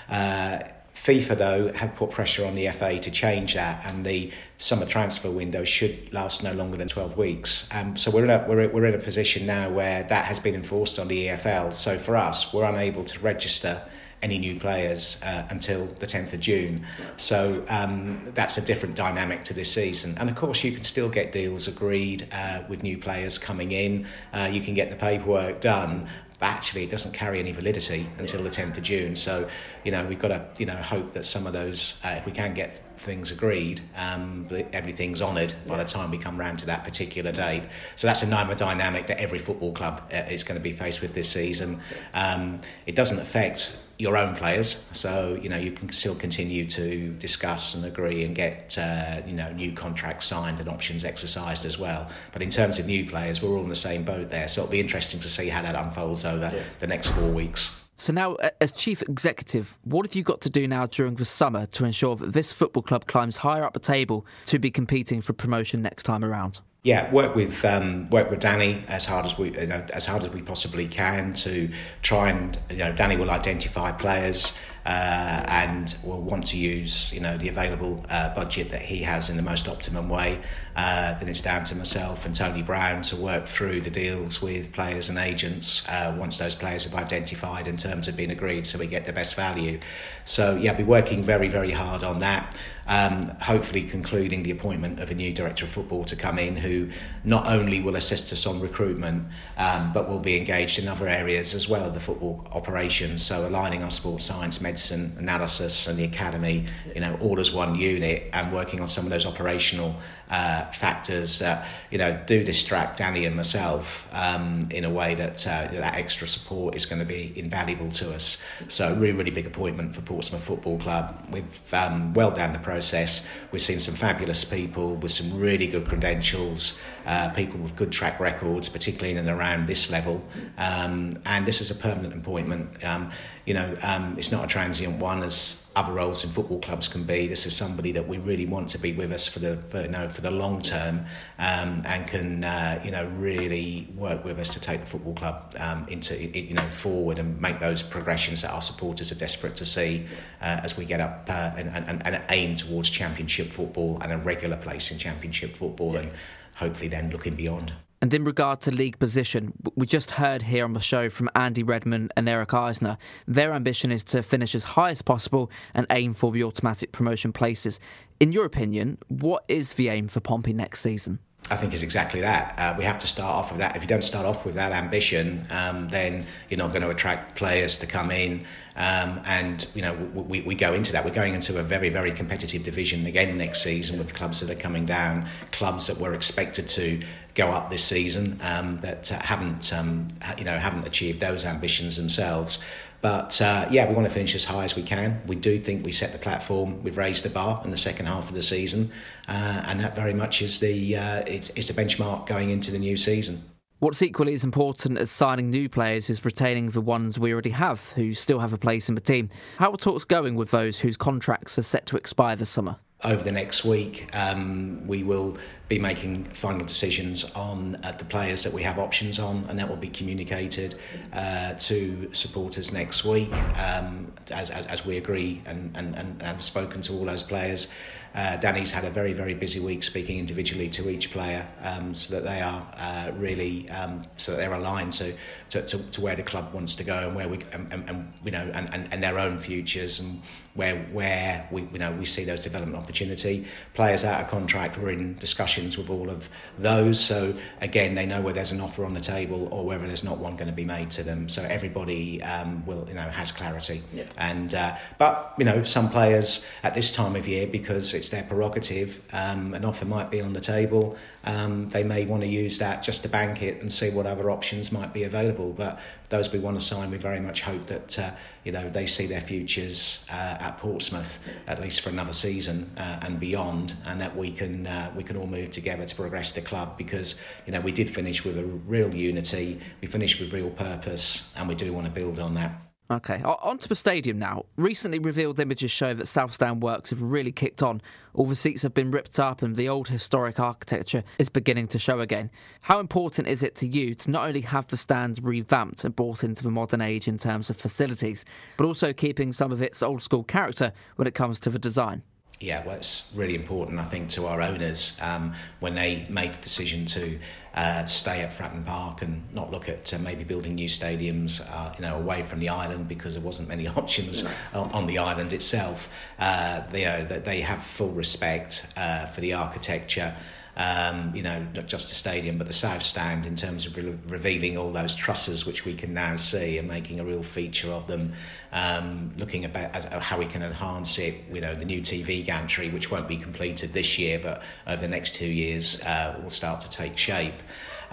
Uh, FIFA, though, have put pressure on the FA to change that, and the summer transfer window should last no longer than 12 weeks. Um, so we're in, a, we're, we're in a position now where that has been enforced on the EFL. So for us, we're unable to register any new players uh, until the 10th of June. So um, that's a different dynamic to this season. And of course, you can still get deals agreed uh, with new players coming in. Uh, you can get the paperwork done. But actually, it doesn't carry any validity until the 10th of June. So, you know, we've got to, you know, hope that some of those, uh, if we can get things agreed, um, everything's honoured by the time we come round to that particular date. So that's a dynamic that every football club uh, is going to be faced with this season. Um, it doesn't affect your own players. So you know you can still continue to discuss and agree and get uh, you know new contracts signed and options exercised as well. But in terms of new players, we're all in the same boat there. So it'll be interesting to see how that unfolds over yeah. the next four weeks. So now, as chief executive, what have you got to do now during the summer to ensure that this football club climbs higher up the table to be competing for promotion next time around? yeah, work with um, work with Danny as hard as we you know as hard as we possibly can to try and you know Danny will identify players uh, and will want to use you know the available uh, budget that he has in the most optimum way. Uh, then it's down to myself and Tony Brown to work through the deals with players and agents uh, once those players have identified in terms of being agreed, so we get the best value. So yeah, I'll be working very very hard on that. Um, hopefully concluding the appointment of a new director of football to come in who not only will assist us on recruitment um, but will be engaged in other areas as well the football operations so aligning our sports science medicine, analysis, and the academy, you know, all as one unit, and working on some of those operational uh, factors that you know do distract Danny and myself um, in a way that uh, that extra support is going to be invaluable to us. So really, really big appointment for Portsmouth Football Club. We've um, well down the process. We've seen some fabulous people with some really good credentials, uh, people with good track records, particularly in and around this level. Um, and this is a permanent appointment. Um, you know, um, it's not a transient one as other roles in football clubs can be. This is somebody that we really want to be with us for the for, you know for the long term, um, and can uh, you know really work with us to take the football club um, into you know forward and make those progressions that our supporters are desperate to see uh, as we get up uh, and, and, and aim towards championship football and a regular place in championship football, yeah. and hopefully then looking beyond. And in regard to league position, we just heard here on the show from Andy Redman and Eric Eisner. Their ambition is to finish as high as possible and aim for the automatic promotion places. In your opinion, what is the aim for Pompey next season? I think is exactly that. Uh, we have to start off with that. If you don't start off with that ambition, um, then you're not going to attract players to come in. Um, and you know, we, we go into that. We're going into a very, very competitive division again next season with clubs that are coming down, clubs that were expected to go up this season um, that uh, haven't um, you know haven't achieved those ambitions themselves. But uh, yeah, we want to finish as high as we can. We do think we set the platform. We've raised the bar in the second half of the season, uh, and that very much is the uh, it's, it's the benchmark going into the new season. What's equally as important as signing new players is retaining the ones we already have, who still have a place in the team. How are talks going with those whose contracts are set to expire this summer? Over the next week, um, we will be making final decisions on uh, the players that we have options on, and that will be communicated uh, to supporters next week um, as, as, as, we agree and, and, and have spoken to all those players. Uh, Danny's had a very, very busy week speaking individually to each player um, so that they are uh, really um, so that they're aligned to, to, to, to, where the club wants to go and where we and, and, and you know and, and, and their own futures and where where we you know we see those development opportunity. Players out of contract, we're in discussions with all of those. So again, they know where there's an offer on the table or whether there's not one going to be made to them. So everybody um, will you know has clarity. Yeah. And uh, but you know some players at this time of year because it's their prerogative, um, an offer might be on the table. Um, they may want to use that just to bank it and see what other options might be available. But those we want to sign, we very much hope that uh, you know they see their futures uh, at Portsmouth at least for another season uh, and beyond, and that we can uh, we can all move together to progress the club because you know we did finish with a real unity, we finished with real purpose, and we do want to build on that. Okay, on to the stadium now. Recently revealed images show that South Stand works have really kicked on. All the seats have been ripped up and the old historic architecture is beginning to show again. How important is it to you to not only have the stands revamped and brought into the modern age in terms of facilities, but also keeping some of its old school character when it comes to the design? yeah, well, it's really important, I think, to our owners um, when they make the decision to uh, stay at Fratton Park and not look at uh, maybe building new stadiums, uh, you know, away from the island because there wasn't many [LAUGHS] options on, the island itself. Uh, they, you know, that they have full respect uh, for the architecture um, you know, not just the stadium, but the south stand in terms of re- revealing all those trusses which we can now see and making a real feature of them. Um, looking about how we can enhance it, you know, the new TV gantry, which won't be completed this year, but over the next two years uh, will start to take shape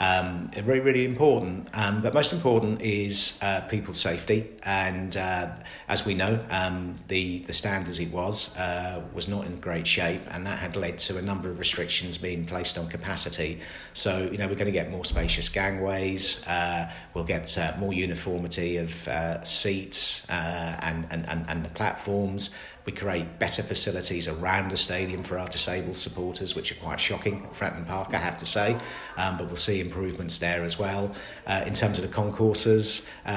um, very, really important. Um, but most important is uh, people's safety. And uh, as we know, um, the, the stand as it was uh, was not in great shape, and that had led to a number of restrictions being placed on capacity. So, you know, we're going to get more spacious gangways, uh, we'll get uh, more uniformity of uh, seats and, and, and, and the platforms. We create better facilities around the stadium for our disabled supporters, which are quite shocking at Fratton Park, I have to say. Um, but we'll see improvements there as well. Uh, in terms of the concourses, uh,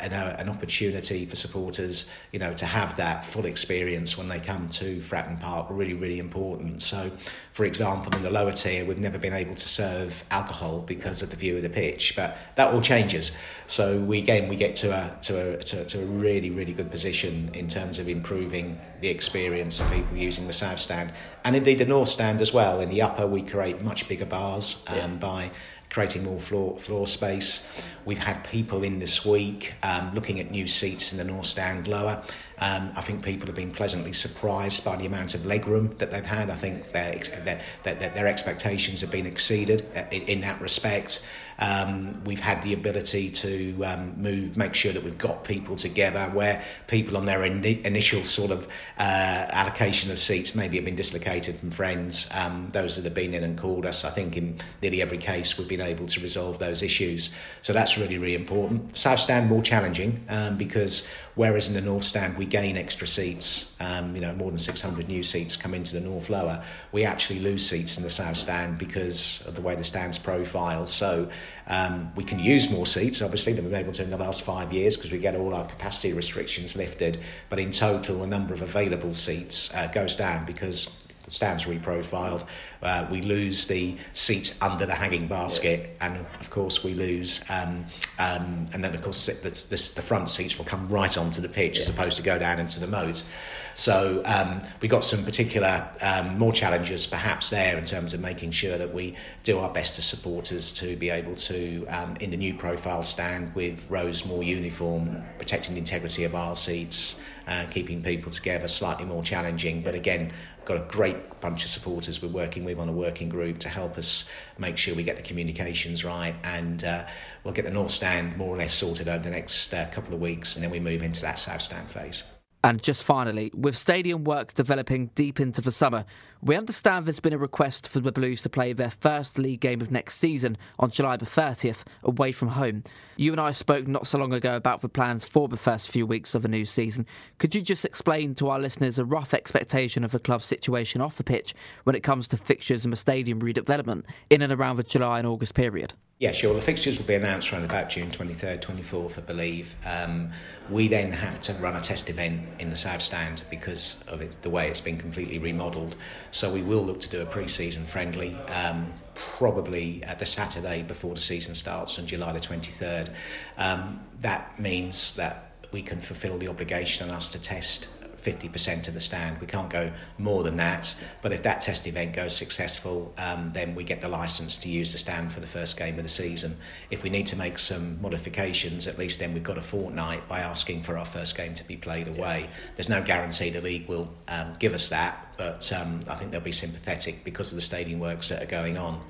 and, uh, an opportunity for supporters, you know, to have that full experience when they come to Fratton Park, really, really important. So, for example, in the lower tier, we've never been able to serve alcohol because of the view of the pitch, but that all changes. So we again we get to a to a to, to a really really good position in terms of improving the experience of people using the south stand and indeed the north stand as well. In the upper, we create much bigger bars um, yeah. by creating more floor, floor space. We've had people in this week um, looking at new seats in the North Stand lower. Um, I think people have been pleasantly surprised by the amount of legroom that they've had. I think their, their, their, their expectations have been exceeded uh, in, in that respect. Um, we've had the ability to um, move, make sure that we've got people together where people on their in- initial sort of uh, allocation of seats maybe have been dislocated from friends. Um, those that have been in and called us, I think in nearly every case we've been able to resolve those issues. So that's really, really important. South Stand more challenging um, because whereas in the North Stand we gain extra seats, um, you know, more than 600 new seats come into the North Lower, we actually lose seats in the South Stand because of the way the stand's profile. So um, we can use more seats, obviously, than we've been able to in the last five years because we get all our capacity restrictions lifted. But in total, the number of available seats uh, goes down because the stands reprofiled. Uh, we lose the seats under the hanging basket, and of course we lose. Um, um, and then of course this, this, the front seats will come right onto the pitch as opposed to go down into the moat. So um, we got some particular um, more challenges perhaps there in terms of making sure that we do our best as supporters to be able to um, in the new profile stand with rows more uniform, protecting the integrity of our seats. Uh, keeping people together slightly more challenging, but again, got a great bunch of supporters we're working with on a working group to help us make sure we get the communications right and uh, we'll get the north stand more or less sorted over the next uh, couple of weeks and then we move into that south stand phase and just finally, with stadium works developing deep into the summer, we understand there's been a request for the Blues to play their first league game of next season on July the 30th away from home. You and I spoke not so long ago about the plans for the first few weeks of the new season. Could you just explain to our listeners a rough expectation of the club's situation off the pitch when it comes to fixtures and the stadium redevelopment in and around the July and August period? Yeah, sure. The fixtures will be announced around about June 23rd, 24th, I believe. Um, we then have to run a test event in the South Stand because of it, the way it's been completely remodelled. So we will look to do a pre-season friendly, um, probably at the Saturday before the season starts on July the 23rd. Um, that means that we can fulfil the obligation on us to test 50% of the stand. We can't go more than that. But if that test event goes successful, um, then we get the license to use the stand for the first game of the season. If we need to make some modifications, at least then we've got a fortnight by asking for our first game to be played away. There's no guarantee the league will um, give us that, but um, I think they'll be sympathetic because of the stadium works that are going on.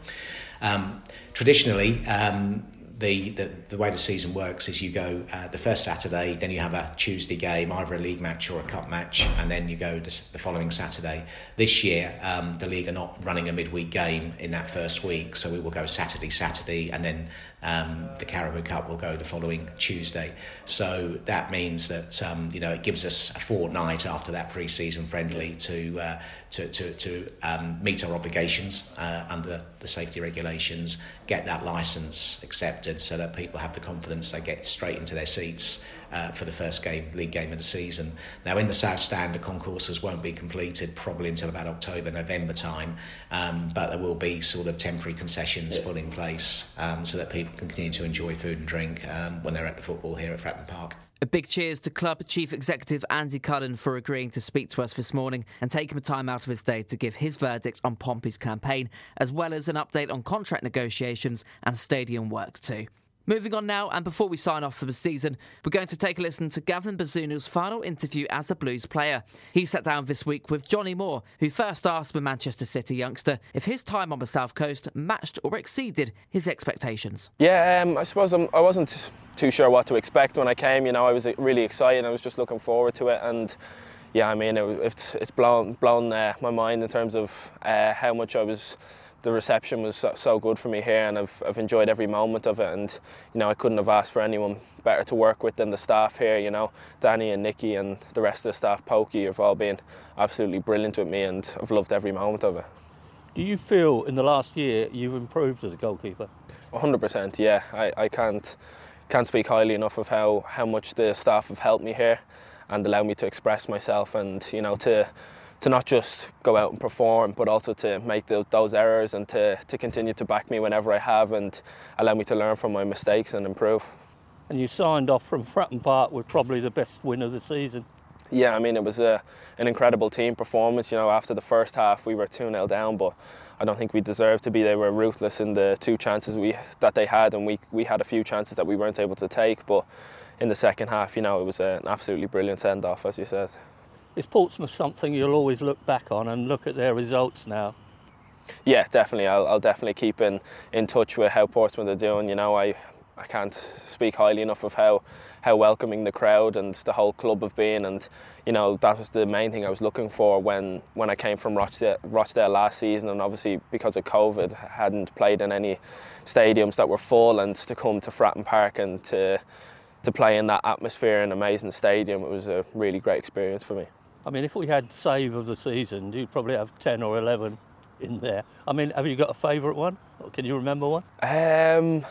Um, traditionally, um, the, the, the way the season works is you go uh, the first Saturday, then you have a Tuesday game, either a league match or a cup match, and then you go the, the following Saturday. This year, um, the league are not running a midweek game in that first week, so we will go Saturday, Saturday, and then um, the Carabao Cup will go the following Tuesday. So that means that um, you know it gives us a fortnight after that pre-season friendly to uh, to to, to um, meet our obligations uh, under the safety regulations, get that license accepted, so that people have the confidence they get straight into their seats uh, for the first game, league game of the season. Now, in the South Stand, the concourses won't be completed probably until about October, November time, um, but there will be sort of temporary concessions put in place um, so that people can continue to enjoy food and drink um, when they're at the football here at Fratton Park. A big cheers to Club Chief Executive Andy Cullen for agreeing to speak to us this morning and taking the time out of his day to give his verdict on Pompey's campaign, as well as an update on contract negotiations and stadium work too. Moving on now, and before we sign off for the season, we're going to take a listen to Gavin Bazunu's final interview as a Blues player. He sat down this week with Johnny Moore, who first asked the Manchester City youngster if his time on the South Coast matched or exceeded his expectations. Yeah, um, I suppose I'm, I was not too sure what to expect when I came. You know, I was really excited. I was just looking forward to it, and yeah, I mean, it, it's, it's blown blown uh, my mind in terms of uh, how much I was the reception was so, so, good for me here and I've, I've enjoyed every moment of it and you know I couldn't have asked for anyone better to work with than the staff here you know Danny and Nicky and the rest of the staff Pokey have all been absolutely brilliant with me and I've loved every moment of it. Do you feel in the last year you've improved as a goalkeeper? 100% yeah I, I can't can't speak highly enough of how, how much the staff have helped me here and allowed me to express myself and you know to to not just go out and perform, but also to make the, those errors and to, to continue to back me whenever I have and allow me to learn from my mistakes and improve. And you signed off from Fratton Park with probably the best win of the season. Yeah, I mean, it was a, an incredible team performance. You know, after the first half, we were 2 0 down, but I don't think we deserved to be. They were ruthless in the two chances we that they had, and we, we had a few chances that we weren't able to take. But in the second half, you know, it was an absolutely brilliant send off, as you said. Is Portsmouth something you'll always look back on and look at their results now? Yeah, definitely. I'll, I'll definitely keep in, in touch with how Portsmouth are doing. You know, I, I can't speak highly enough of how how welcoming the crowd and the whole club have been and you know that was the main thing I was looking for when when I came from Rochdale, Rochdale last season and obviously because of COVID hadn't played in any stadiums that were full and to come to Fratton Park and to to play in that atmosphere and amazing stadium it was a really great experience for me. I mean if we had save of the season you'd probably have 10 or 11 in there. I mean have you got a favourite one? Or can you remember one? Um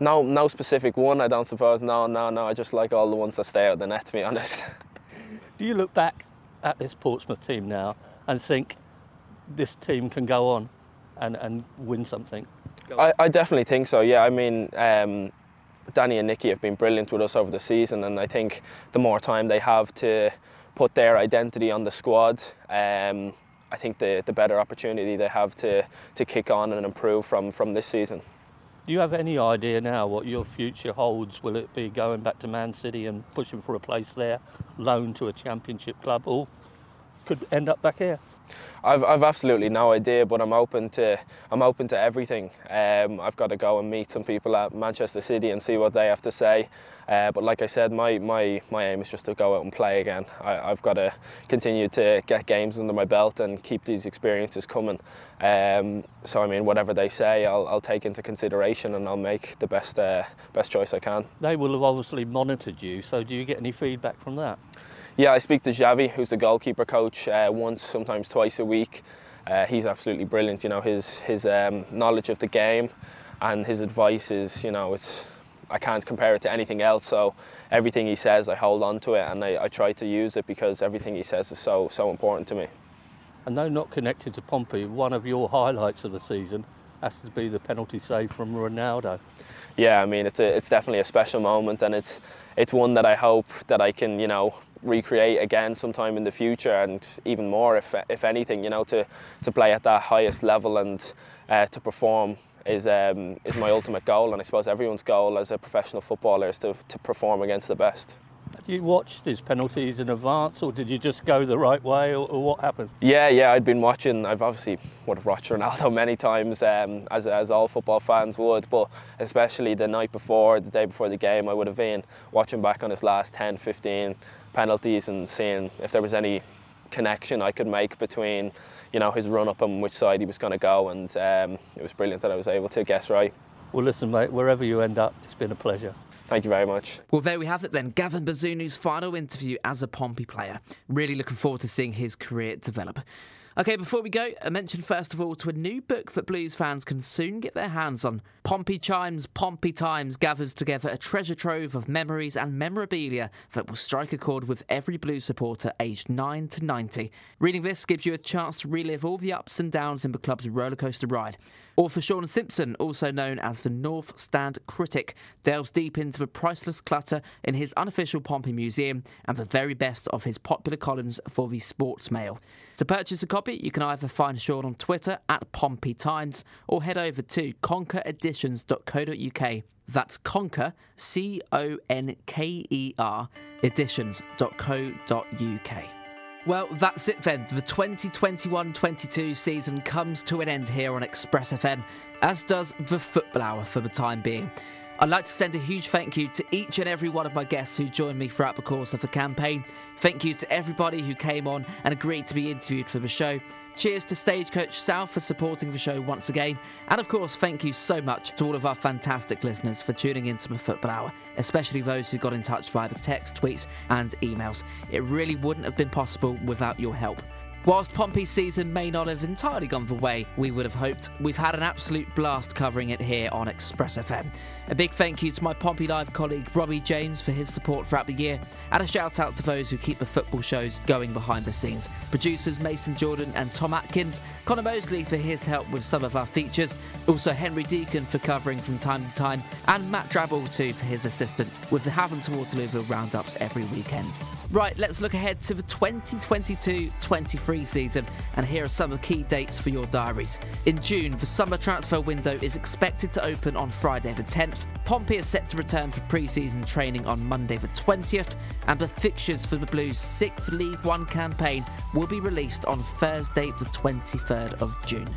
no, no specific one. I don't suppose. No, no, no. I just like all the ones that stay out of the net. To be honest. [LAUGHS] Do you look back at this Portsmouth team now and think this team can go on and, and win something? I, I definitely think so. Yeah, I mean, um, Danny and Nicky have been brilliant with us over the season, and I think the more time they have to put their identity on the squad, um, I think the, the better opportunity they have to, to kick on and improve from, from this season. Do you have any idea now what your future holds? Will it be going back to Man City and pushing for a place there, loan to a championship club, or could end up back here? I've, I've absolutely no idea, but I'm open to I'm open to everything. Um, I've got to go and meet some people at Manchester City and see what they have to say. Uh, but like I said, my, my, my aim is just to go out and play again. I, have got to continue to get games under my belt and keep these experiences coming. Um, so I mean, whatever they say, I'll, I'll take into consideration and I'll make the best uh, best choice I can. They will have obviously monitored you. So do you get any feedback from that? Yeah, I speak to Xavi, who's the goalkeeper coach, uh, once, sometimes twice a week. Uh, he's absolutely brilliant. You know, his his um, knowledge of the game and his advice is, you know, it's I can't compare it to anything else. So everything he says, I hold on to it and I, I try to use it because everything he says is so so important to me. And though not connected to Pompey, one of your highlights of the season has to be the penalty save from Ronaldo. Yeah, I mean it's a, it's definitely a special moment, and it's it's one that I hope that I can you know recreate again sometime in the future, and even more if if anything, you know, to to play at that highest level and uh, to perform is um, is my ultimate goal, and I suppose everyone's goal as a professional footballer is to to perform against the best. Had you watched his penalties in advance, or did you just go the right way, or, or what happened? Yeah, yeah, I'd been watching. I've obviously would have watched [LAUGHS] Ronaldo many times, um, as as all football fans would, but especially the night before, the day before the game, I would have been watching back on his last 10, 15 penalties and seeing if there was any connection I could make between, you know, his run up and which side he was going to go, and um, it was brilliant that I was able to guess right. Well, listen, mate, wherever you end up, it's been a pleasure. Thank you very much. Well, there we have it then. Gavin Bazunu's final interview as a Pompey player. Really looking forward to seeing his career develop. Okay, before we go, a mention first of all to a new book that Blues fans can soon get their hands on. Pompey Chimes, Pompey Times gathers together a treasure trove of memories and memorabilia that will strike a chord with every Blues supporter aged 9 to 90. Reading this gives you a chance to relive all the ups and downs in the club's rollercoaster ride. Author Sean Simpson, also known as the North Stand Critic, delves deep into the priceless clutter in his unofficial Pompey Museum and the very best of his popular columns for the Sports Mail. To purchase a copy, you can either find Sean on Twitter at Pompey Times or head over to conkereditions.co.uk. That's Conker, C O N K E R, editions.co.uk. Well, that's it then. The 2021 22 season comes to an end here on Express FM, as does the Football Hour for the time being. I'd like to send a huge thank you to each and every one of my guests who joined me throughout the course of the campaign. Thank you to everybody who came on and agreed to be interviewed for the show. Cheers to Stagecoach South for supporting the show once again. And of course, thank you so much to all of our fantastic listeners for tuning into the Football Hour, especially those who got in touch via the text, tweets, and emails. It really wouldn't have been possible without your help. Whilst Pompey's season may not have entirely gone the way we would have hoped, we've had an absolute blast covering it here on Express FM. A big thank you to my Pompey Live colleague Robbie James for his support throughout the year, and a shout out to those who keep the football shows going behind the scenes. Producers Mason Jordan and Tom Atkins, Connor Mosley for his help with some of our features, also Henry Deacon for covering from time to time, and Matt Drabble too for his assistance with the Havant to Waterlooville roundups every weekend. Right, let's look ahead to the 2022 23 season, and here are some key dates for your diaries. In June, the summer transfer window is expected to open on Friday the 10th. Pompey is set to return for pre season training on Monday the 20th, and the fixtures for the Blues' sixth League One campaign will be released on Thursday the 23rd of June.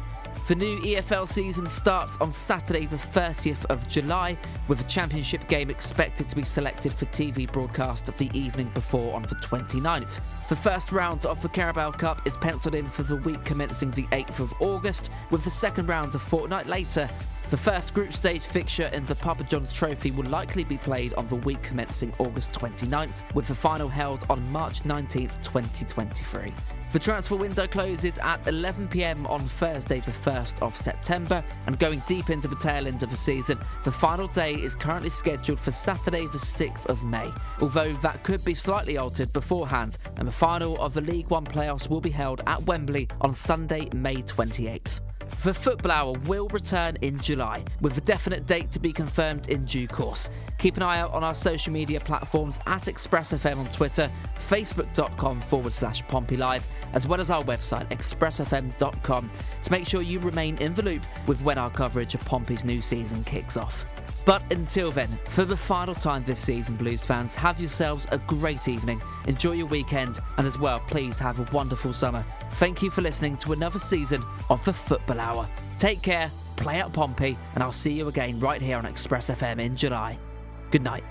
The new EFL season starts on Saturday, the 30th of July, with a championship game expected to be selected for TV broadcast the evening before on the 29th. The first round of the Carabao Cup is penciled in for the week commencing the 8th of August, with the second round a fortnight later. The first group stage fixture in the Papa John's Trophy will likely be played on the week commencing August 29th, with the final held on March 19th, 2023. The transfer window closes at 11pm on Thursday, the 1st of September, and going deep into the tail end of the season, the final day is currently scheduled for Saturday, the 6th of May, although that could be slightly altered beforehand, and the final of the League One playoffs will be held at Wembley on Sunday, May 28th. The Football Hour will return in July, with a definite date to be confirmed in due course. Keep an eye out on our social media platforms at ExpressFM on Twitter, facebook.com forward slash Pompey Live, as well as our website, expressfm.com, to make sure you remain in the loop with when our coverage of Pompey's new season kicks off. But until then, for the final time this season, Blues fans, have yourselves a great evening, enjoy your weekend, and as well, please have a wonderful summer. Thank you for listening to another season of the Football Hour. Take care, play out Pompey, and I'll see you again right here on Express FM in July. Good night.